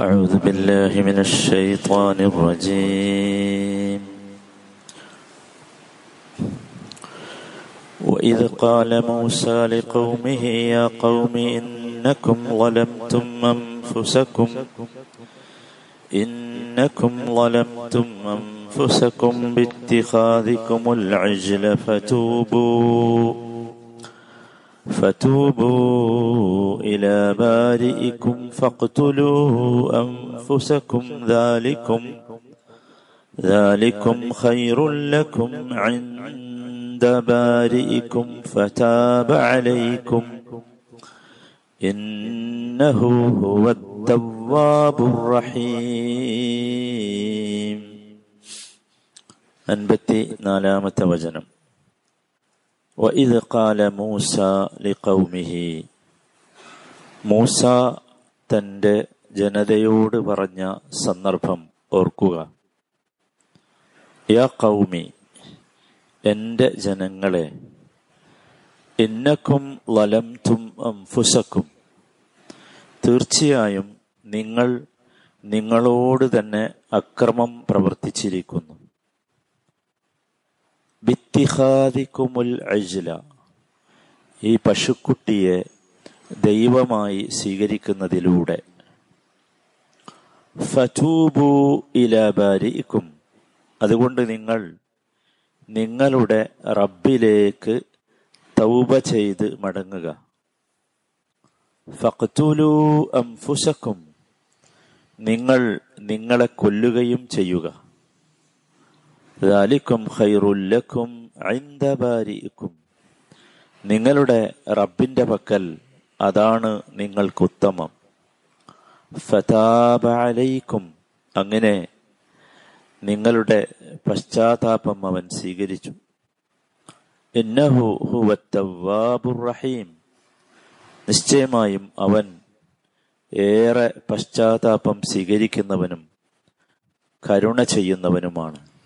أعوذ بالله من الشيطان الرجيم. وإذ قال موسى لقومه يا قوم إنكم ظلمتم أنفسكم إنكم ظلمتم أنفسكم باتخاذكم العجل فتوبوا. فتوبوا إلى بارئكم فاقتلوا أنفسكم ذلكم ذلكم خير لكم عند بارئكم فتاب عليكم إنه هو التواب الرحيم. أنبتي نالامة وجنم وإذ قال موسى لقومه മൂസ തൻ്റെ ജനതയോട് പറഞ്ഞ സന്ദർഭം ഓർക്കുക യാ കൗമി എൻ്റെ ജനങ്ങളെ ഇന്നക്കും ലലംതും അംഫുസക്കും തീർച്ചയായും നിങ്ങൾ നിങ്ങളോട് തന്നെ അക്രമം പ്രവർത്തിച്ചിരിക്കുന്നു അജ്ല. ഈ പശുക്കുട്ടിയെ ദൈവമായി സ്വീകരിക്കുന്നതിലൂടെ. ഫതൂബു ഇലാബാരിക്കും അതുകൊണ്ട് നിങ്ങൾ നിങ്ങളുടെ റബ്ബിലേക്ക് തൗബ ചെയ്ത് മടങ്ങുക. ഫഖ്തുലു അംഫുസക്കും. നിങ്ങൾ നിങ്ങളെ കൊല്ലുകയും ചെയ്യുക. ദാലിക്കും ഖൈറുല്ലക്കും ഐന്ദ ബാരിക്കും നിങ്ങളുടെ റബ്ബിന്റെ പക്കൽ അതാണ് നിങ്ങൾക്കുത്തമം ഫതാബ അലൈക്കും. അങ്ങനെ നിങ്ങളുടെ പശ്ചാത്താപം അവൻ സ്വീകരിച്ചു. ഇന്നഹു നിശ്ചയമായും അവൻ ഏറെ പശ്ചാത്താപം സ്വീകരിക്കുന്നവനും കരുണ ചെയ്യുന്നവനുമാണ്.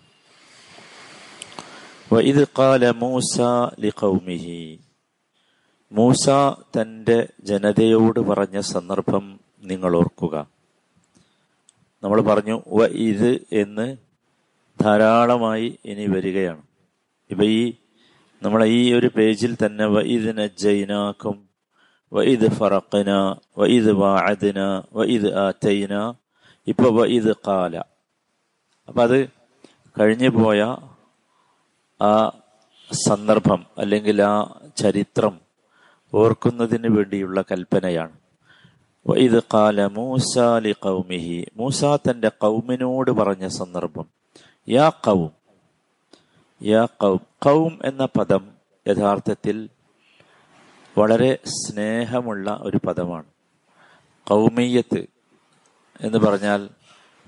വഇദ് ഖാല മൂസ ലിഖൗമിഹി മൂസ തന്റെ ജനതയോട് പറഞ്ഞ സന്ദർഭം നിങ്ങൾ ഓർക്കുക. നമ്മൾ പറഞ്ഞു വ ഇത് എന്ന് ധാരാളമായി ഇനി വരികയാണ്. ഇപ്പൊ ഈ നമ്മളെ ഈ ഒരു പേജിൽ തന്നെ വ ഇത് നജ്ജൈനാക്കും വ ഇത് ഫറഖന വ ഇത് വാഅദിന വ ഇത് ആറ്റൈന ഇപ്പൊ വ ഇത് കാല അപ്പൊ അത് കഴിഞ്ഞു പോയ ആ സന്ദർഭം അല്ലെങ്കിൽ ആ ചരിത്രം ഓർക്കുന്നതിന് വേണ്ടിയുള്ള കൽപ്പനയാണ്. ഇത് കാല മൂസാലി കൗമിഹി മൂസ തന്റെ കൗമിനോട് പറഞ്ഞ സന്ദർഭം. യാ കൗം യാ കൗം കൗം എന്ന പദം യഥാർത്ഥത്തിൽ വളരെ സ്നേഹമുള്ള ഒരു പദമാണ്. കൗമീയത്ത് എന്ന് പറഞ്ഞാൽ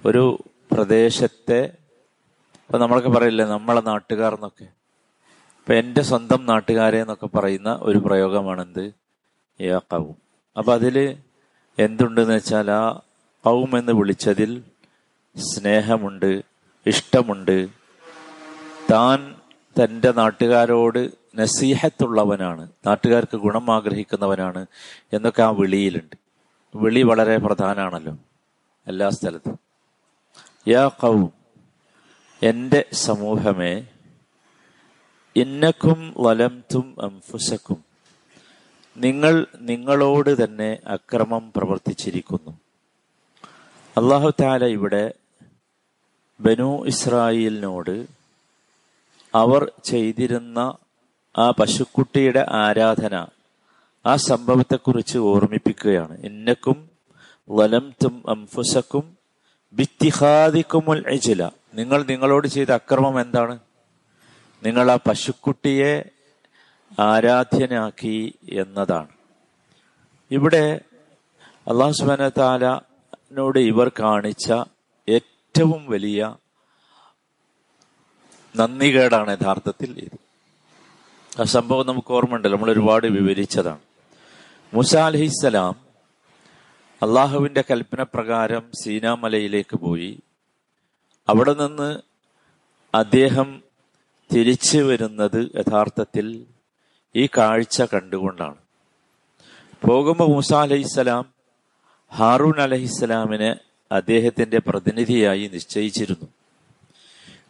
ഒരു പ്രദേശത്തെ ഇപ്പൊ നമ്മളൊക്കെ പറയില്ലേ നമ്മളെ നാട്ടുകാർ എന്നൊക്കെ ഇപ്പൊ എന്റെ സ്വന്തം നാട്ടുകാരെ എന്നൊക്കെ പറയുന്ന ഒരു പ്രയോഗമാണ് എന്ത് കവും അപ്പൊ അതിൽ എന്തുണ്ടെന്ന് വെച്ചാൽ ആ കവും എന്ന് വിളിച്ചതിൽ സ്നേഹമുണ്ട് ഇഷ്ടമുണ്ട്. താൻ തന്റെ നാട്ടുകാരോട് നസീഹത്തുള്ളവനാണ് നാട്ടുകാർക്ക് ഗുണം ആഗ്രഹിക്കുന്നവനാണ് എന്നൊക്കെ ആ വിളിയിലുണ്ട്. വിളി വളരെ പ്രധാനമാണല്ലോ എല്ലാ സ്ഥലത്തും. യാ കവും എന്റെ സമൂഹമേ ഇന്നക്കും വലംതും അംഫുസക്കും. നിങ്ങൾ നിങ്ങളോട് തന്നെ അക്രമം പ്രവർത്തിച്ചിരിക്കുന്നു. അള്ളാഹു താല ഇവിടെ ബനു ഇസ്രായേലിനോട് അവർ ചെയ്തിരുന്ന ആ പശുക്കുട്ടിയുടെ ആരാധന ആ സംഭവത്തെക്കുറിച്ച് ഓർമ്മിപ്പിക്കുകയാണ്. ഇന്നക്കും വലംതും അംഫുസക്കും ബിത്തിഹാദിക്കുമുൽ എജില നിങ്ങൾ നിങ്ങളോട് ചെയ്ത അക്രമം എന്താണ്? നിങ്ങൾ ആ പശുക്കുട്ടിയെ ആരാധ്യനാക്കി എന്നതാണ്. ഇവിടെ അള്ളാഹു സുബാന താലനോട് ഇവർ കാണിച്ച ഏറ്റവും വലിയ നന്ദികേടാണ് യഥാർത്ഥത്തിൽ ഇത്. ആ സംഭവം നമുക്ക് ഓർമ്മയുണ്ടല്ലോ നമ്മൾ ഒരുപാട് വിവരിച്ചതാണ്. മുസ അലഹിസ്സലാം അള്ളാഹുവിന്റെ കൽപ്പന പ്രകാരം സീനാമലയിലേക്ക് പോയി. അവിടെ നിന്ന് അദ്ദേഹം തിരിച്ചു വരുന്നത് യഥാർത്ഥത്തിൽ ഈ കാഴ്ച കണ്ടുകൊണ്ടാണ്. പോകുമ്പോൾ മൂസ അലഹിസ്സലാം ഹാറൂൻ അലഹിസ്സലാമിനെ അദ്ദേഹത്തിന്റെ പ്രതിനിധിയായി നിശ്ചയിച്ചിരുന്നു.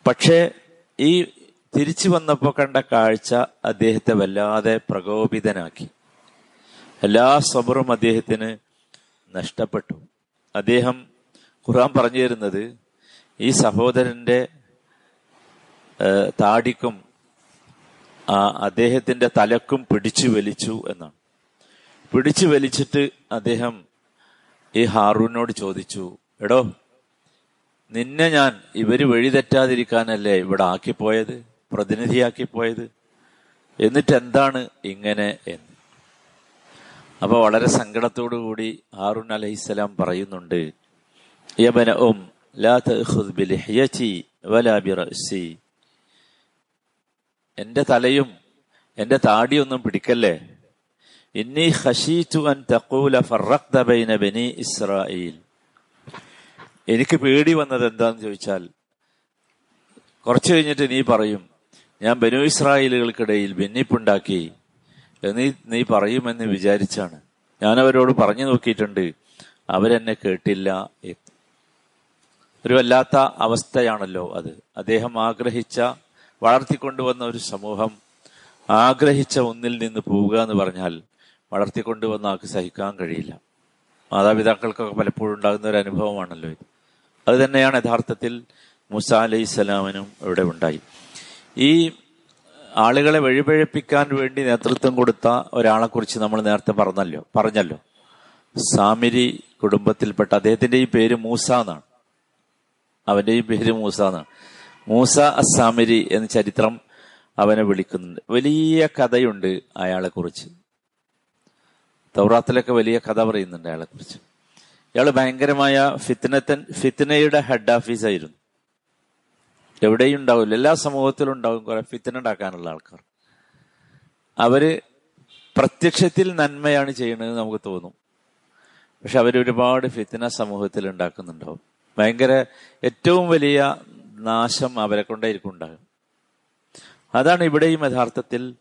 പക്ഷേ ഈ തിരിച്ചു വന്നപ്പോൾ കണ്ട കാഴ്ച അദ്ദേഹത്തെ വല്ലാതെ പ്രകോപിതനാക്കി. എല്ലാ സബറും അദ്ദേഹത്തിന് നഷ്ടപ്പെട്ടു. അദ്ദേഹം ഖുർആൻ പറഞ്ഞു തരുന്നത് ഈ സഹോദരന്റെ താടിക്കും അദ്ദേഹത്തിന്റെ തലക്കും പിടിച്ചു വലിച്ചു എന്നാണ്. പിടിച്ചു വലിച്ചിട്ട് അദ്ദേഹം ഈ ഹാറൂനോട് ചോദിച്ചു എടോ നിന്നെ ഞാൻ ഇവർ വഴിതെറ്റാതിരിക്കാനല്ലേ ഇവിടെ ആക്കിപ്പോയത് പ്രതിനിധിയാക്കിപ്പോയത്? എന്നിട്ട് എന്താണ് ഇങ്ങനെ എന്ന്? അപ്പൊ വളരെ സങ്കടത്തോടു കൂടി ഹാറൂൻ അലഹിസ്സലാം പറയുന്നുണ്ട് യബന ലാ തഅഖുദ് ബിലിഹ്യതി വലാ എന്റെ തലയും എന്റെ താടിയൊന്നും പിടിക്കല്ലേ? ഇന്നി ഖശീതു അൻ തഖൂല ഫറഖ്ത ബൈന ബനി ഇസ്രായീൽ എനിക്ക് പേടി വന്നത് എന്താന്ന് ചോദിച്ചാൽ കുറച്ചു കഴിഞ്ഞിട്ട് നീ പറയും ഞാൻ ബനു ഇസ്രായേലുകൾക്കിടയിൽ ഭിന്നിപ്പുണ്ടാക്കി. നീ നീ പറയുമെന്ന് വിചാരിച്ചാണ്. ഞാൻ അവരോട് പറഞ്ഞു നോക്കിയിട്ടുണ്ട് അവരെന്നെ കേട്ടില്ല ഒരു വല്ലാത്ത അവസ്ഥയാണല്ലോ അത്. അദ്ദേഹം ആഗ്രഹിച്ച വളർത്തിക്കൊണ്ടുവന്ന ഒരു സമൂഹം ആഗ്രഹിച്ച ഒന്നിൽ നിന്ന് പോവുക എന്ന് പറഞ്ഞാൽ വളർത്തിക്കൊണ്ടുവന്ന ആൾക്ക് സഹിക്കാൻ കഴിയില്ല. മാതാപിതാക്കൾക്കൊക്കെ പലപ്പോഴും ഉണ്ടാകുന്ന ഒരു അനുഭവമാണല്ലോ ഇത്. അത് തന്നെയാണ് യഥാർത്ഥത്തിൽ മുസ അലൈഹി ഇവിടെ ഉണ്ടായി. ഈ ആളുകളെ വഴിപഴപ്പിക്കാൻ വേണ്ടി നേതൃത്വം കൊടുത്ത ഒരാളെ കുറിച്ച് നമ്മൾ നേരത്തെ പറഞ്ഞല്ലോ പറഞ്ഞല്ലോ. സാമിരി കുടുംബത്തിൽപ്പെട്ട അദ്ദേഹത്തിന്റെ ഈ പേര് മൂസ എന്നാണ്. അവന്റെ ഈ പേര് മൂസ എന്നാണ് മൂസ അസാമിരി എന്ന ചരിത്രം അവനെ വിളിക്കുന്നുണ്ട്. വലിയ കഥയുണ്ട് അയാളെ കുറിച്ച് തൗറാത്തിലൊക്കെ വലിയ കഥ പറയുന്നുണ്ട് അയാളെ കുറിച്ച് ഇയാൾ ഭയങ്കരമായ ഫിത്നത്തൻ ഫിത്നയുടെ ഹെഡ് ഓഫീസ് ആയിരുന്നു. എവിടെയും ഉണ്ടാവില്ല. എല്ലാ സമൂഹത്തിലും ഉണ്ടാവും കുറെ ഫിത്തന ഉണ്ടാക്കാനുള്ള ആൾക്കാർ. അവർ പ്രത്യക്ഷത്തിൽ നന്മയാണ് ചെയ്യുന്നത് നമുക്ക് തോന്നും. പക്ഷെ അവരൊരുപാട് ഫിത്തന സമൂഹത്തിൽ ഉണ്ടാക്കുന്നുണ്ടാവും. ഭയങ്കര ഏറ്റവും വലിയ നാശം അവരെ കൊണ്ടായിരിക്കും ഉണ്ടാകും അതാണ് ഇവിടെയും യഥാർത്ഥത്തിൽ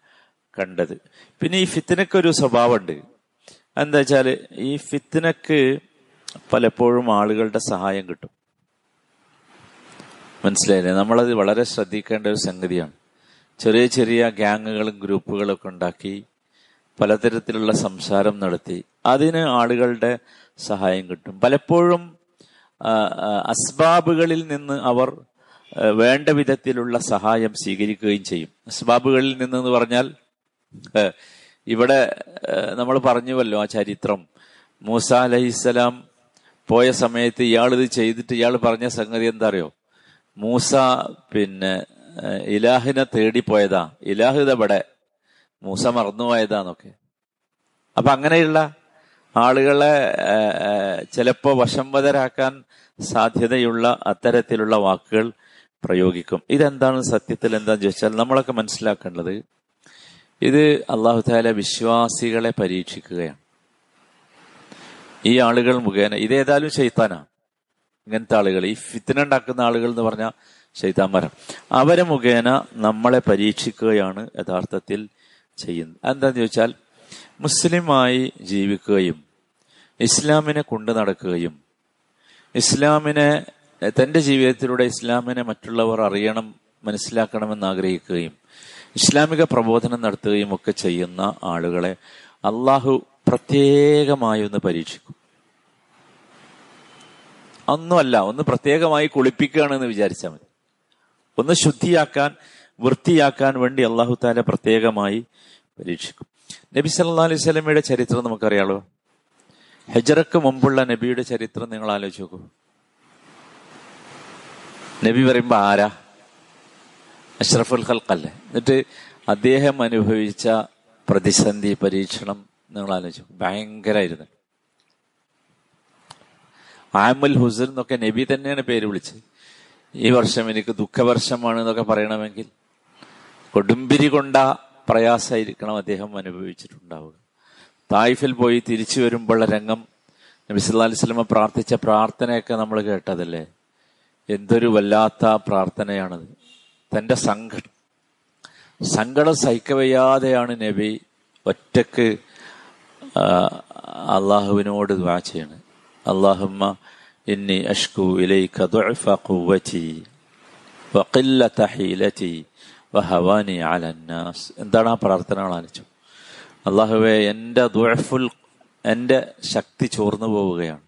കണ്ടത്. പിന്നെ ഈ ഫിത്തിനക്ക് ഒരു സ്വഭാവമുണ്ട്. എന്താ വെച്ചാൽ ഈ ഫിത്തിനക്ക് പലപ്പോഴും ആളുകളുടെ സഹായം കിട്ടും. മനസ്സിലായില്ലേ? നമ്മളത് വളരെ ശ്രദ്ധിക്കേണ്ട ഒരു സംഗതിയാണ്. ചെറിയ ചെറിയ ഗ്യാങ്ങുകളും ഗ്രൂപ്പുകളും ഒക്കെ ഉണ്ടാക്കി പലതരത്തിലുള്ള സംസാരം നടത്തി അതിന് ആളുകളുടെ സഹായം കിട്ടും. പലപ്പോഴും അസ്ബാബുകളിൽ നിന്ന് അവർ വേണ്ട വിധത്തിലുള്ള സഹായം സ്വീകരിക്കുകയും ചെയ്യും. അസ്ബാബുകളിൽ നിന്ന് എന്ന് പറഞ്ഞാൽ ഇവിടെ നമ്മൾ പറഞ്ഞുവല്ലോ ആ ചരിത്രം. മൂസ അലഹിസ്സലാം പോയ സമയത്ത് ഇയാൾ ഇത് ചെയ്തിട്ട് ഇയാൾ പറഞ്ഞ സംഗതി എന്താ അറിയോ മൂസ പിന്നെ ഇലാഹിനെ തേടി പോയതാ. ഇലാഹിത് അവിടെ മൂസ മറന്നുപോയതാന്നൊക്കെ. അപ്പൊ അങ്ങനെയുള്ള ആളുകളെ ചിലപ്പോൾ വശംവതരാക്കാൻ സാധ്യതയുള്ള അത്തരത്തിലുള്ള വാക്കുകൾ പ്രയോഗിക്കും. ഇതെന്താണ് സത്യത്തിൽ എന്താന്ന് ചോദിച്ചാൽ നമ്മളൊക്കെ മനസ്സിലാക്കേണ്ടത് ഇത് അള്ളാഹു താല വിശ്വാസികളെ പരീക്ഷിക്കുകയാണ്. ഈ ആളുകൾ മുഖേന ഇതേതായാലും ശൈത്താനാണ് ഇങ്ങനത്തെ ആളുകൾ ഈ ഫിത്തിന ഉണ്ടാക്കുന്ന ആളുകൾ എന്ന് പറഞ്ഞാൽ ശൈത്താന്മാരാണ് അവരെ മുഖേന നമ്മളെ പരീക്ഷിക്കുകയാണ് യഥാർത്ഥത്തിൽ ചെയ്യുന്നത്. എന്താന്ന് ചോദിച്ചാൽ മുസ്ലിമായി ജീവിക്കുകയും ഇസ്ലാമിനെ കൊണ്ടു നടക്കുകയും ഇസ്ലാമിനെ തന്റെ ജീവിതത്തിലൂടെ ഇസ്ലാമിനെ മറ്റുള്ളവർ അറിയണം മനസ്സിലാക്കണമെന്ന് ആഗ്രഹിക്കുകയും ഇസ്ലാമിക പ്രബോധനം നടത്തുകയും ഒക്കെ ചെയ്യുന്ന ആളുകളെ അള്ളാഹു പ്രത്യേകമായി ഒന്ന് പരീക്ഷിക്കും. ഒന്നുമല്ല ഒന്ന് പ്രത്യേകമായി കുളിപ്പിക്കുകയാണെന്ന് വിചാരിച്ചാൽ മതി. ഒന്ന് ശുദ്ധിയാക്കാൻ വൃത്തിയാക്കാൻ വേണ്ടി അള്ളാഹു താല പ്രത്യേകമായി പരീക്ഷിക്കും. നബി സല്ലാ അലൈഹി സ്വലമയുടെ ചരിത്രം നമുക്കറിയാലോ? ഹെജറക്ക് മുമ്പുള്ള നബിയുടെ ചരിത്രം നിങ്ങൾ ആലോചിച്ച് നോക്കൂ. നബി പറയുമ്പോ ആരാ? അഷ്റഫുൽ ഹൽക്കല്ലേ എന്നിട്ട് അദ്ദേഹം അനുഭവിച്ച പ്രതിസന്ധി പരീക്ഷണം നിങ്ങൾ ആലോചിച്ചു ഭയങ്കരായിരുന്നു. ആമുൽ ഹുസൻ എന്നൊക്കെ നബി തന്നെയാണ് പേര് വിളിച്ചത് ഈ വർഷം എനിക്ക് ദുഃഖവർഷമാണ് എന്നൊക്കെ പറയണമെങ്കിൽ കൊടുമ്പിരി കൊണ്ട പ്രയാസമായിരിക്കണം അദ്ദേഹം അനുഭവിച്ചിട്ടുണ്ടാവുക. തായിഫിൽ പോയി തിരിച്ചു വരുമ്പോഴുള്ള രംഗം നബി സല്ലാ അലൈഹി സ്വലമ പ്രാർത്ഥിച്ച പ്രാർത്ഥനയൊക്കെ നമ്മൾ കേട്ടതല്ലേ? എന്തൊരു വല്ലാത്ത പ്രാർത്ഥനയാണത്. തന്റെ സങ്കടം സങ്കടം സഹിക്കവയ്യാതെയാണ് നബി ഒറ്റയ്ക്ക് അള്ളാഹുവിനോട് ദ്വാ ചെയ്യണത്. അള്ളാഹുമ്മ ഇന്നി അഷ്കു ഇലൈക ദുഅഫ വഖില്ലത ഹീലതി വഹവാനി അലന്നാസ് എന്താണ് ആ പ്രാർത്ഥനകൾ ആലോചിച്ചു അള്ളാഹുവെ എന്റെ ദുഴഫുൽ എന്റെ ശക്തി ചോർന്നു പോവുകയാണ്.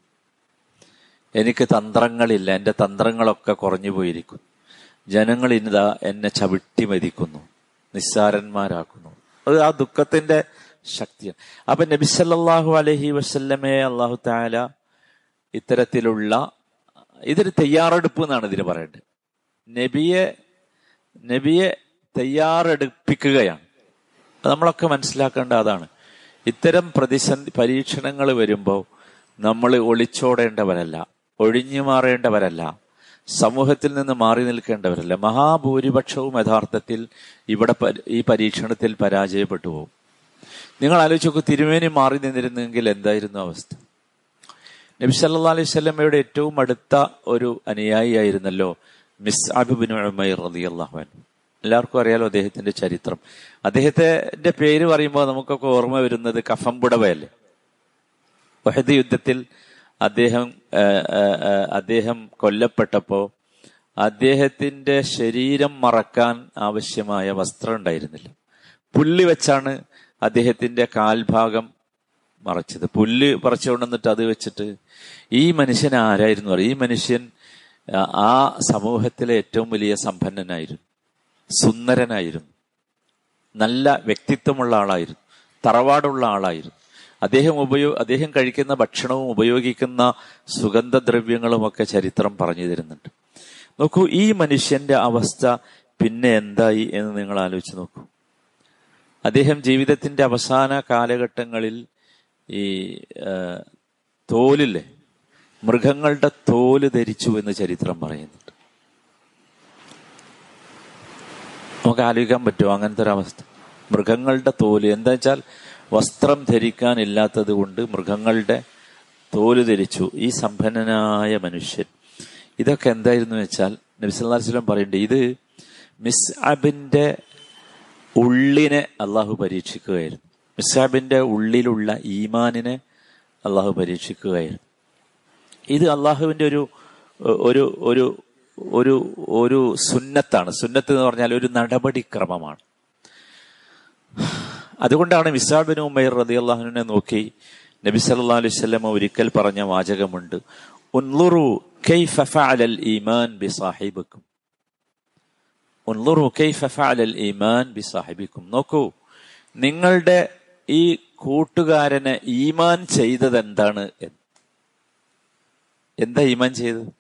എനിക്ക് തന്ത്രങ്ങളില്ല എന്റെ തന്ത്രങ്ങളൊക്കെ കുറഞ്ഞു പോയിരിക്കുന്നു. ജനങ്ങൾ ഇനിതാ എന്നെ ചവിട്ടി മതിക്കുന്നു നിസ്സാരന്മാരാക്കുന്നു. അത് ആ ദുഃഖത്തിന്റെ ശക്തിയാണ്. അപ്പൊ നബിസല്ലാഹു അലഹി വസല്ലമയെ അള്ളാഹു താല ഇത്തരത്തിലുള്ള ഇതൊരു തയ്യാറെടുപ്പ് എന്നാണ് ഇതിന് പറയേണ്ടത്. നബിയെ നബിയെ തയ്യാറെടുപ്പിക്കുകയാണ്. നമ്മളൊക്കെ മനസ്സിലാക്കേണ്ട അതാണ്. ഇത്തരം പ്രതിസന്ധി പരീക്ഷണങ്ങൾ വരുമ്പോൾ നമ്മൾ ഒളിച്ചോടേണ്ടവരല്ല ഒഴിഞ്ഞു മാറേണ്ടവരല്ല സമൂഹത്തിൽ നിന്ന് മാറി നിൽക്കേണ്ടവരല്ല. മഹാഭൂരിപക്ഷവും യഥാർത്ഥത്തിൽ ഇവിടെ ഈ പരീക്ഷണത്തിൽ പരാജയപ്പെട്ടു പോകും. നിങ്ങൾ ആലോചിച്ച് നോക്കൂ തിരുമേനി മാറി നിന്നിരുന്നെങ്കിൽ എന്തായിരുന്നു അവസ്ഥ? നബി സല്ലാ അലൈഹി സ്വലമയുടെ ഏറ്റവും അടുത്ത ഒരു അനുയായി ആയിരുന്നല്ലോ മിസ് അബിബിൻ ഉമൈർ റളിയല്ലാഹു എല്ലാവർക്കും അറിയാലോ അദ്ദേഹത്തിന്റെ ചരിത്രം. അദ്ദേഹത്തിന്റെ പേര് പറയുമ്പോൾ നമുക്കൊക്കെ ഓർമ്മ വരുന്നത് കഫംപുടവയല്ലേ വഹദ് യുദ്ധത്തിൽ അദ്ദേഹം അദ്ദേഹം കൊല്ലപ്പെട്ടപ്പോ അദ്ദേഹത്തിന്റെ ശരീരം മറക്കാൻ ആവശ്യമായ വസ്ത്രം ഉണ്ടായിരുന്നില്ല. പുല്ല് വെച്ചാണ് അദ്ദേഹത്തിന്റെ കാൽഭാഗം മറച്ചത്. പുല്ല് പറിച്ചുകൊണ്ടുവന്നിട്ട് അത് വെച്ചിട്ട് ഈ മനുഷ്യൻ ആരായിരുന്നു? ഈ മനുഷ്യൻ ആ സമൂഹത്തിലെ ഏറ്റവും വലിയ സമ്പന്നനായിരുന്നു. സുന്ദരനായിരുന്നു. നല്ല വ്യക്തിത്വമുള്ള ആളായിരുന്നു. തറവാടുള്ള ആളായിരുന്നു. അദ്ദേഹം ഉപയോ അദ്ദേഹം കഴിക്കുന്ന ഭക്ഷണവും ഉപയോഗിക്കുന്ന സുഗന്ധദ്രവ്യങ്ങളും ഒക്കെ ചരിത്രം പറഞ്ഞു തരുന്നുണ്ട്. നോക്കൂ ഈ മനുഷ്യന്റെ അവസ്ഥ പിന്നെ എന്തായി എന്ന് നിങ്ങൾ ആലോചിച്ച് നോക്കൂ. അദ്ദേഹം ജീവിതത്തിന്റെ അവസാന കാലഘട്ടങ്ങളിൽ ഈ തോലില്ലേ? മൃഗങ്ങളുടെ തോൽ ധരിച്ചു എന്ന് ചരിത്രം പറയുന്നുണ്ട്. നമുക്ക് ആലോചിക്കാൻ പറ്റുമോ? അങ്ങനത്തെ ഒരു അവസ്ഥ. മൃഗങ്ങളുടെ തോൽ എന്താ വെച്ചാൽ വസ്ത്രം ധരിക്കാനില്ലാത്തത് കൊണ്ട് മൃഗങ്ങളുടെ തോൽ ധരിച്ചു. ഈ സമ്പന്നനായ മനുഷ്യൻ. ഇതൊക്കെ എന്തായിരുന്നു വെച്ചാൽ നബിസ്വല്ലാം പറയണ്ടേ ഇത് മിസ് അബിന്റെ ഉള്ളിനെ അള്ളാഹു പരീക്ഷിക്കുകയായിരുന്നു. മിസ്സാബിന്റെ ഉള്ളിലുള്ള ഈമാനിനെ അള്ളാഹു പരീക്ഷിക്കുകയായിരുന്നു. ഇത് അള്ളാഹുവിന്റെ ഒരു ഒരു ഒരു ഒരു ഒരു സുന്നത്താണ്. സുന്നത്ത് എന്ന് പറഞ്ഞാൽ ഒരു നടപടിക്രമമാണ്. അതുകൊണ്ടാണ് മിസാബിൻ ഉമൈർ റതി അള്ളാഹുനെ നോക്കി നബി സല്ലാ അലൈഹി സ്വലം ഒരിക്കൽ പറഞ്ഞ വാചകമുണ്ട്. കൈഫ ഫഅലൽ ഈമാൻ കൈഫ ഫഅലൽ ഈമാൻ നോക്കൂ നിങ്ങളുടെ ഈ കൂട്ടുകാരനെ ഈമാൻ ചെയ്തത് എന്താണ് എന്താ ഈമാൻ ചെയ്തത്?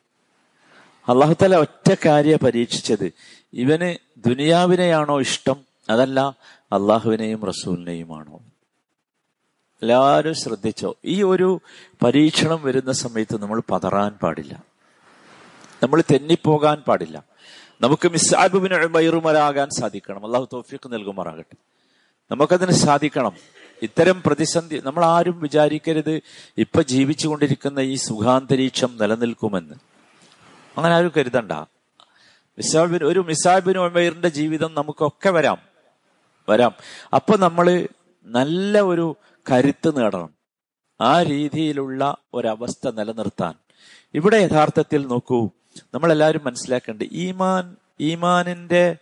അള്ളാഹുത്തല ഒറ്റ കാര്യ പരീക്ഷിച്ചത്. ഇവന് ദുനിയാവിനെയാണോ ഇഷ്ടം? അതല്ല അള്ളാഹുവിനെയും റസൂലിനെയുമാണോ? എല്ലാവരും ശ്രദ്ധിച്ചോ? ഈ ഒരു പരീക്ഷണം വരുന്ന സമയത്ത് നമ്മൾ പതറാൻ പാടില്ല. നമ്മൾ തെന്നിപ്പോകാൻ പാടില്ല. നമുക്ക് മിസ്സാബിന് മൈറുമരാകാൻ സാധിക്കണം. അള്ളാഹു തോഫിക്ക് നൽകുമാറാകട്ടെ. നമുക്കതിന് സാധിക്കണം. ഇത്തരം പ്രതിസന്ധി നമ്മൾ ആരും വിചാരിക്കരുത് ഇപ്പൊ ജീവിച്ചുകൊണ്ടിരിക്കുന്ന ഈ സുഖാന്തരീക്ഷം നിലനിൽക്കുമെന്ന്. അങ്ങനെ ആരും കരുതണ്ട. മിസാബിൻ ഒരു മിസാബിൻ ഉമൈറിന്റെ ജീവിതം നമുക്കൊക്കെ വരാം. വരാം. അപ്പൊ നമ്മൾ നല്ല ഒരു കരുത്ത് നേടണം. ആ രീതിയിലുള്ള ഒരവസ്ഥ നിലനിർത്താൻ. ഇവിടെ യഥാർത്ഥത്തിൽ നോക്കൂ. നമ്മളെല്ലാവരും മനസ്സിലാക്കേണ്ട ഈമാൻ ഈമാനിന്റെ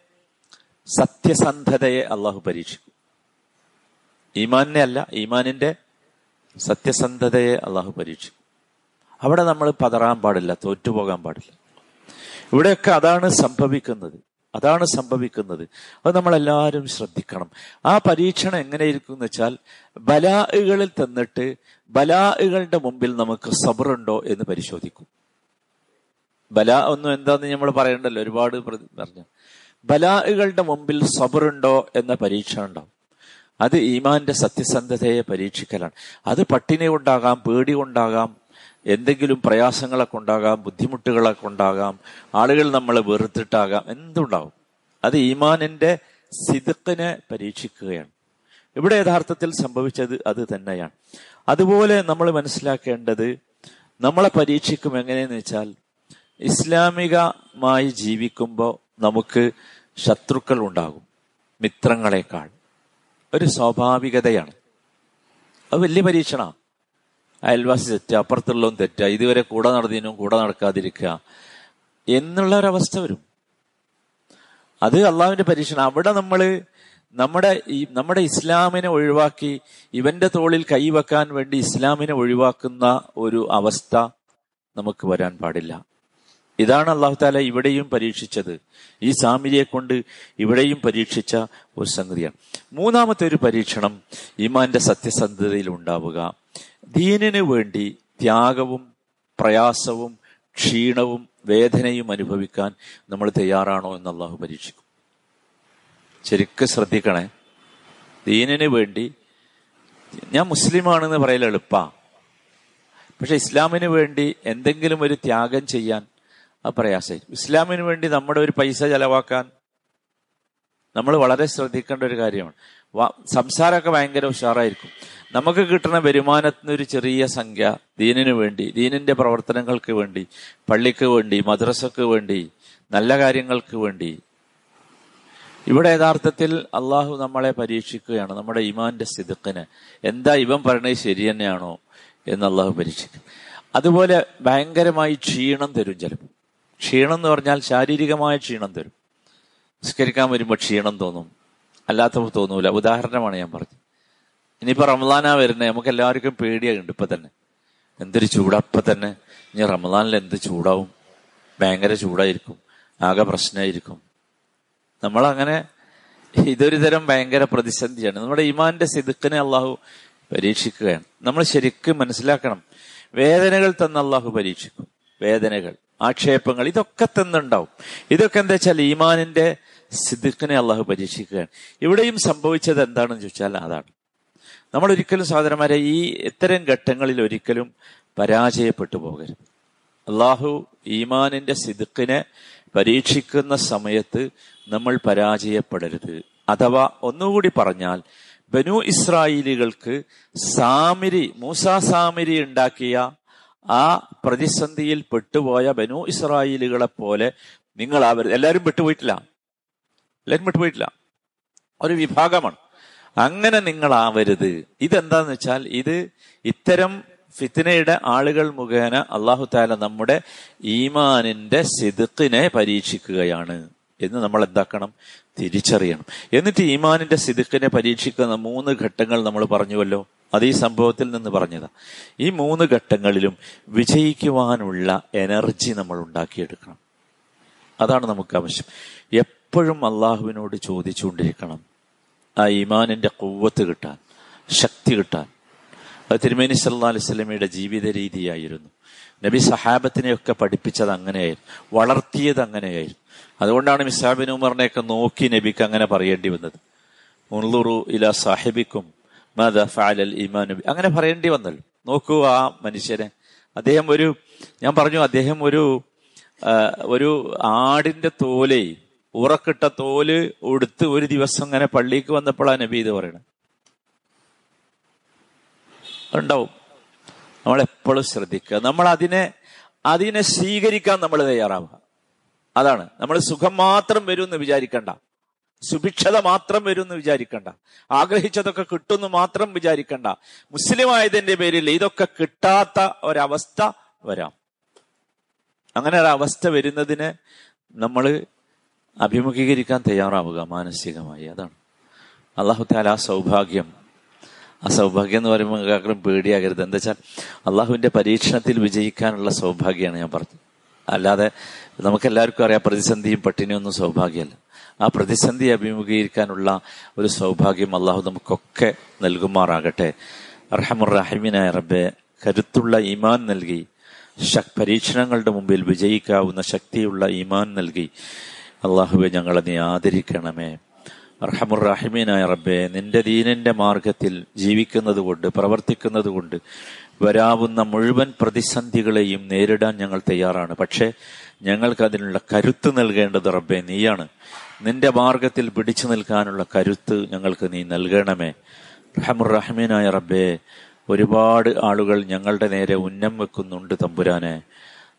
സത്യസന്ധതയെ അള്ളാഹു പരീക്ഷിക്കും. ഈമാനിനെ അല്ല ഈമാനിന്റെ സത്യസന്ധതയെ അള്ളാഹു പരീക്ഷിക്കും. അവിടെ നമ്മൾ പതറാൻ പാടില്ല തോറ്റുപോകാൻ പാടില്ല. ഇവിടെയൊക്കെ അതാണ് സംഭവിക്കുന്നത്. അതാണ് സംഭവിക്കുന്നത്. അത് നമ്മളെല്ലാവരും ശ്രദ്ധിക്കണം. ആ പരീക്ഷണം എങ്ങനെയിരിക്കും എന്ന് വെച്ചാൽ ബലാഹുകളിൽ തന്നിട്ട് ബലാഹുകളുടെ മുമ്പിൽ നമുക്ക് സബറുണ്ടോ എന്ന് പരിശോധിക്കും. ബലാ ഒന്നും എന്താന്ന് നമ്മൾ പറയണ്ടല്ലോ. ഒരുപാട് പറഞ്ഞു. ബലാഹുകളുടെ മുമ്പിൽ സബറുണ്ടോ എന്ന പരീക്ഷ ഉണ്ടാവും. അത് ഈമാന്റെ സത്യസന്ധതയെ പരീക്ഷിക്കലാണ്. അത് പട്ടിണി കൊണ്ടാകാം പേടി കൊണ്ടാകാം എന്തെങ്കിലും പ്രയാസങ്ങളൊക്കെ ഉണ്ടാകാം ബുദ്ധിമുട്ടുകളൊക്കെ ഉണ്ടാകാം ആളുകൾ നമ്മളെ വെറുത്തിട്ടാകാം എന്തുണ്ടാവും? അത് ഈമാനിന്റെ സിദുക്കിനെ പരീക്ഷിക്കുകയാണ്. ഇവിടെ യഥാർത്ഥത്തിൽ സംഭവിച്ചത് അത് തന്നെയാണ്. അതുപോലെ നമ്മൾ മനസ്സിലാക്കേണ്ടത് നമ്മളെ പരീക്ഷിക്കും എങ്ങനെയെന്ന് വെച്ചാൽ ഇസ്ലാമികമായി ജീവിക്കുമ്പോൾ നമുക്ക് ശത്രുക്കൾ ഉണ്ടാകും മിത്രങ്ങളെക്കാൾ. ഒരു സ്വാഭാവികതയാണ്. അത് വലിയ പരീക്ഷണ അയൽവാസി തെറ്റ അപ്പുറത്തുള്ളതും തെറ്റ ഇതുവരെ കൂടെ നടന്നതിനും കൂടെ നടക്കാതിരിക്കുക എന്നുള്ള ഒരവസ്ഥ വരും. അത് അള്ളാഹുവിന്റെ പരീക്ഷണം. അവിടെ നമ്മൾ നമ്മുടെ ഈ നമ്മുടെ ഇസ്ലാമിനെ ഒഴിവാക്കി ഇവന്റെ തോളിൽ കൈവെക്കാൻ വേണ്ടി ഇസ്ലാമിനെ ഒഴിവാക്കുന്ന ഒരു അവസ്ഥ നമുക്ക് വരാൻ പാടില്ല. ഇതാണ് അള്ളാഹു താല ഇവിടെയും പരീക്ഷിച്ചത്. ഈ സാമിരിയെ കൊണ്ട് ഇവിടെയും പരീക്ഷിച്ച ഒരു സംഗതിയാണ്. മൂന്നാമത്തെ ഒരു പരീക്ഷണം ഇമാന്റെ സത്യസന്ധതയിൽ ഉണ്ടാവുക. ദീനിനു വേണ്ടി ത്യാഗവും പ്രയാസവും ക്ഷീണവും വേദനയും അനുഭവിക്കാൻ നമ്മൾ തയ്യാറാണോ എന്ന് അള്ളാഹു പരീക്ഷിക്കും. ശരിക്കും ശ്രദ്ധിക്കണേ. ദീനിന് വേണ്ടി ഞാൻ മുസ്ലിമാണെന്ന് പറയൽ എളുപ്പാ. പക്ഷെ ഇസ്ലാമിന് വേണ്ടി എന്തെങ്കിലും ഒരു ത്യാഗം ചെയ്യാൻ ആ പ്രയാസമായി. ഇസ്ലാമിന് വേണ്ടി നമ്മുടെ ഒരു പൈസ ചെലവാക്കാൻ നമ്മൾ വളരെ ശ്രദ്ധിക്കേണ്ട ഒരു കാര്യമാണ്. സംസാരമൊക്കെ ഭയങ്കര ഉഷാറായിരിക്കും. നമുക്ക് കിട്ടുന്ന വരുമാനത്തിന് ഒരു ചെറിയ സംഖ്യ ദീനിനു വേണ്ടി ദീനിന്റെ പ്രവർത്തനങ്ങൾക്ക് വേണ്ടി പള്ളിക്ക് വേണ്ടി മദ്രസക്ക് വേണ്ടി നല്ല കാര്യങ്ങൾക്ക് വേണ്ടി. ഇവിടെ യഥാർത്ഥത്തിൽ അള്ളാഹു നമ്മളെ പരീക്ഷിക്കുകയാണ് നമ്മുടെ ഇമാന്റെ സിദുക്കിന് എന്താ ഇവൻ പറയണത് ശരി തന്നെയാണോ എന്ന് അള്ളാഹു പരീക്ഷിക്കും. അതുപോലെ ഭയങ്കരമായി ക്ഷീണം തരും ചിലപ്പോൾ. ക്ഷീണം എന്ന് പറഞ്ഞാൽ ശാരീരികമായ ക്ഷീണം തരും. നിസ്കരിക്കാൻ വരുമ്പോൾ ക്ഷീണം തോന്നും. അല്ലാത്തപ്പോൾ തോന്നൂല. ഉദാഹരണമാണ് ഞാൻ പറഞ്ഞത്. ഇനിയിപ്പോ റമദാനാ വരുന്നത് നമുക്ക് എല്ലാവർക്കും പേടിയാകുണ്ട് ഇപ്പൊ തന്നെ. എന്തൊരു ചൂടാ ഇപ്പൊ തന്നെ. ഇനി റമദാനിൽ എന്ത് ചൂടാവും? ഭയങ്കര ചൂടായിരിക്കും. ആകെ പ്രശ്നമായിരിക്കും നമ്മൾ അങ്ങനെ ഇതൊരു തരം ഭയങ്കര പ്രതിസന്ധിയാണ്. നമ്മുടെ ഇമാന്റെ സിദുക്കിനെ അള്ളാഹു പരീക്ഷിക്കുകയാണ്. നമ്മൾ ശരിക്കും മനസ്സിലാക്കണം. വേദനകൾ തന്ന അള്ളാഹു പരീക്ഷിക്കും. വേദനകൾ ആക്ഷേപങ്ങൾ ഇതൊക്കെ തന്നുണ്ടാവും. ഇതൊക്കെ എന്താ വെച്ചാൽ ഈമാനിന്റെ സിദുക്കിനെ അള്ളാഹു പരീക്ഷിക്കുകയാണ്. ഇവിടെയും സംഭവിച്ചത് എന്താണെന്ന് ചോദിച്ചാൽ അതാണ്. നമ്മൾ ഒരിക്കലും സഹോദരന്മാരെ ഈ ഇത്തരം ഘട്ടങ്ങളിൽ ഒരിക്കലും പരാജയപ്പെട്ടു പോകരുത്. അള്ളാഹു ഈമാനിന്റെ സിദുക്കിനെ പരീക്ഷിക്കുന്ന സമയത്ത് നമ്മൾ പരാജയപ്പെടരുത്. അഥവാ ഒന്നുകൂടി പറഞ്ഞാൽ ബനു ഇസ്രായേലികൾക്ക് സാമിരി മൂസ സാമിരി ഉണ്ടാക്കിയ ആ പ്രതിസന്ധിയിൽ പെട്ടുപോയ ബനു ഇസ്രായേലുകളെ പോലെ നിങ്ങൾ അവർ എല്ലാവരും പെട്ടുപോയിട്ടില്ല. എല്ലാവരും പെട്ടുപോയിട്ടില്ല. ഒരു വിഭാഗമാണ്. അങ്ങനെ നിങ്ങൾ നിങ്ങളാവരുത്. ഇതെന്താന്ന് വെച്ചാൽ ഇത് ഇത്തരം ഫിത്തിനയുടെ ആളുകൾ മുഖേന അള്ളാഹു താല നമ്മുടെ ഈമാനിന്റെ സിദുക്കിനെ പരീക്ഷിക്കുകയാണ്. എന്ന് നമ്മൾ എന്താക്കണം? തിരിച്ചറിയണം. എന്നിട്ട് ഈമാനിന്റെ സിദുക്കിനെ പരീക്ഷിക്കുന്ന മൂന്ന് ഘട്ടങ്ങൾ നമ്മൾ പറഞ്ഞുവല്ലോ. അത് ഈ സംഭവത്തിൽ നിന്ന് പറഞ്ഞതാ. ഈ മൂന്ന് ഘട്ടങ്ങളിലും വിജയിക്കുവാനുള്ള എനർജി നമ്മൾ ഉണ്ടാക്കിയെടുക്കണം. അതാണ് നമുക്ക് ആവശ്യം. എപ്പോഴും അള്ളാഹുവിനോട് ചോദിച്ചുകൊണ്ടിരിക്കണം. ആ ഈമാനിന്റെ കൊവ്വത്ത് കിട്ടാൻ ശക്തി കിട്ടാൻ. അത് തിരുമേനി സല്ലാ അലിസ്ലമിയുടെ ജീവിത രീതിയായിരുന്നു നബി സഹാബത്തിനെയൊക്കെ പഠിപ്പിച്ചത് അങ്ങനെയായിരുന്നു. വളർത്തിയത് അങ്ങനെയായിരുന്നു. അതുകൊണ്ടാണ് മിസാബിൻ ഉമറിനെയൊക്കെ നോക്കി നബിക്ക് അങ്ങനെ പറയേണ്ടി വന്നത്. മുൻലുറു ഇല സാഹിബിക്കും മദ ഈമാൻ നബി അങ്ങനെ പറയേണ്ടി വന്നല്ലോ. നോക്കൂ ആ മനുഷ്യനെ. അദ്ദേഹം ഒരു ഞാൻ പറഞ്ഞു അദ്ദേഹം ഒരു ഒരു ആടിന്റെ തോലേ ഉറക്കിട്ട തോൽ ഉടുത്ത് ഒരു ദിവസം അങ്ങനെ പള്ളിക്ക് വന്നപ്പോഴാണ് നബി ഇത് പറയണത് ഉണ്ടാവും. നമ്മൾ എപ്പോഴും ശ്രദ്ധിക്കുക. നമ്മൾ അതിനെ അതിനെ സ്വീകരിക്കാൻ നമ്മൾ തയ്യാറാവുക. അതാണ്. നമ്മൾ സുഖം മാത്രം വരും എന്ന് വിചാരിക്കണ്ട. സുഭിക്ഷത മാത്രം വരും എന്ന് വിചാരിക്കണ്ട. ആഗ്രഹിച്ചതൊക്കെ കിട്ടുമെന്ന് മാത്രം വിചാരിക്കണ്ട. മുസ്ലിം ആയതിന്റെ പേരിൽ ഇതൊക്കെ കിട്ടാത്ത ഒരവസ്ഥ വരാം. അങ്ങനെ ഒരവസ്ഥ വരുന്നതിന് നമ്മൾ അഭിമുഖീകരിക്കാൻ തയ്യാറാവുക മാനസികമായി. അതാണ്. അള്ളാഹു താല ആ സൗഭാഗ്യം. ആ സൗഭാഗ്യം എന്ന് പറയുമ്പോൾ ആഗ്രഹം പേടിയാകരുത്. എന്താ വെച്ചാൽ അള്ളാഹുവിന്റെ പരീക്ഷണത്തിൽ വിജയിക്കാനുള്ള സൗഭാഗ്യമാണ് ഞാൻ പറഞ്ഞത്. അല്ലാതെ നമുക്ക് എല്ലാവർക്കും അറിയാം പ്രതിസന്ധിയും പട്ടിണിയും ഒന്നും സൗഭാഗ്യമല്ല. ആ പ്രതിസന്ധി അഭിമുഖീകരിക്കാനുള്ള ഒരു സൗഭാഗ്യം അള്ളാഹു നമുക്കൊക്കെ നൽകുമാറാകട്ടെ. റഹമുറഹിമിനായ റബ്ബെ കരുത്തുള്ള ഈമാൻ നൽകി. പരീക്ഷണങ്ങളുടെ മുമ്പിൽ വിജയിക്കാവുന്ന ശക്തിയുള്ള ഈമാൻ നൽകി. അള്ളാഹുവെ ഞങ്ങളെ നീ ആദരിക്കണമേ. അർഹമുറാഹിമീനായ റബ്ബെ നിന്റെ ദീനിന്റെ മാർഗത്തിൽ ജീവിക്കുന്നത് കൊണ്ട് പ്രവർത്തിക്കുന്നത് കൊണ്ട് വരാവുന്ന മുഴുവൻ പ്രതിസന്ധികളെയും നേരിടാൻ ഞങ്ങൾ തയ്യാറാണ്. പക്ഷേ ഞങ്ങൾക്ക് അതിനുള്ള കരുത്ത് നൽകേണ്ടത് റബ്ബെ നീയാണ്. നിന്റെ മാർഗത്തിൽ പിടിച്ചു നിൽക്കാനുള്ള കരുത്ത് ഞങ്ങൾക്ക് നീ നൽകണമേ. റഹമുറഹമീനായ റബ്ബെ ഒരുപാട് ആളുകൾ ഞങ്ങളുടെ നേരെ ഉന്നം വെക്കുന്നുണ്ട് തമ്പുരാനെ.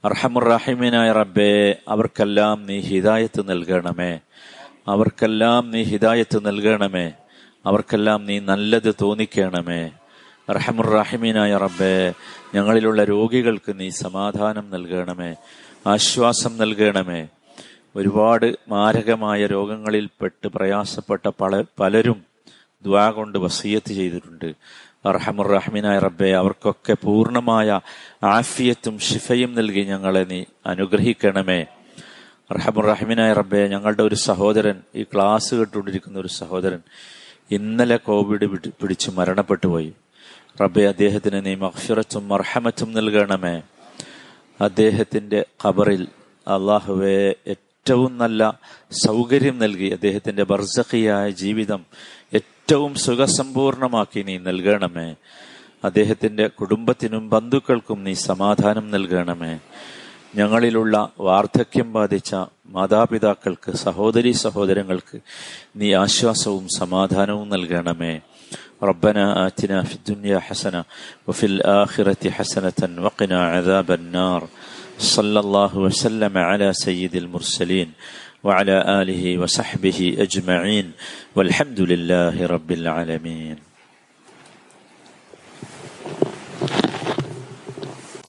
അർഹമുറഹിമീനായ റബ്ബെ അവർക്കെല്ലാം നീ ഹിദായത്ത് നൽകണമേ. അവർക്കെല്ലാം നീ ഹിദായത്ത് നൽകണമേ. അവർക്കെല്ലാം നീ നല്ലത് തോന്നിക്കണമേ. റഹമുറാഹിമീനായ റബ്ബേ ഞങ്ങളിലുള്ള രോഗികൾക്ക് നീ സമാധാനം നൽകണമേ. ആശ്വാസം നൽകണമേ. ഒരുപാട് മാരകമായ രോഗങ്ങളിൽ പെട്ട് പ്രയാസപ്പെട്ട പല പലരും ദ്വാ കൊണ്ട് വസീയത്ത് ചെയ്തിട്ടുണ്ട്. റഹമുറഹ്മിനായ റബ്ബെ അവർക്കൊക്കെ പൂർണമായ ആഫിയത്തും ഷിഫയും നൽകി ഞങ്ങളെ നീ അനുഗ്രഹിക്കണമേ. റഹമുറഹ്മിനായ റബ്ബെ ഞങ്ങളുടെ ഒരു സഹോദരൻ ഈ ക്ലാസ് കേട്ടുകൊണ്ടിരിക്കുന്ന ഒരു സഹോദരൻ ഇന്നലെ കോവിഡ് പിടിച്ച് മരണപ്പെട്ടുപോയി റബ്ബെ അദ്ദേഹത്തിന് നീ മഹ്ഫിറത്തും അർഹമത്തും നൽകണമേ. അദ്ദേഹത്തിന്റെ ഖബറിൽ അള്ളാഹുവെ ഏറ്റവും നല്ല സൗകര്യം നൽകി അദ്ദേഹത്തിന്റെ ബർസഖിയായ ജീവിതം ഏറ്റവും സുഖസമ്പൂർണമാക്കി നീ നൽകണമേ അദ്ദേഹത്തിന്റെ കുടുംബത്തിനും ബന്ധുക്കൾക്കും നീ സമാധാനം നൽകണമേ ഞങ്ങളിലുള്ള വാർദ്ധക്യം ബാധിച്ച മാതാപിതാക്കൾക്ക് സഹോദരി സഹോദരങ്ങൾക്ക് നീ ആശ്വാസവും സമാധാനവും നൽകണമേ ربنا آتنا في الدنيا حسنة وفي الآخرة حسنة وقنا عذاب النار صلى الله وسلم على سيد المرسلين وعلى آله وصحبه أجمعين والحمد لله رب العالمين.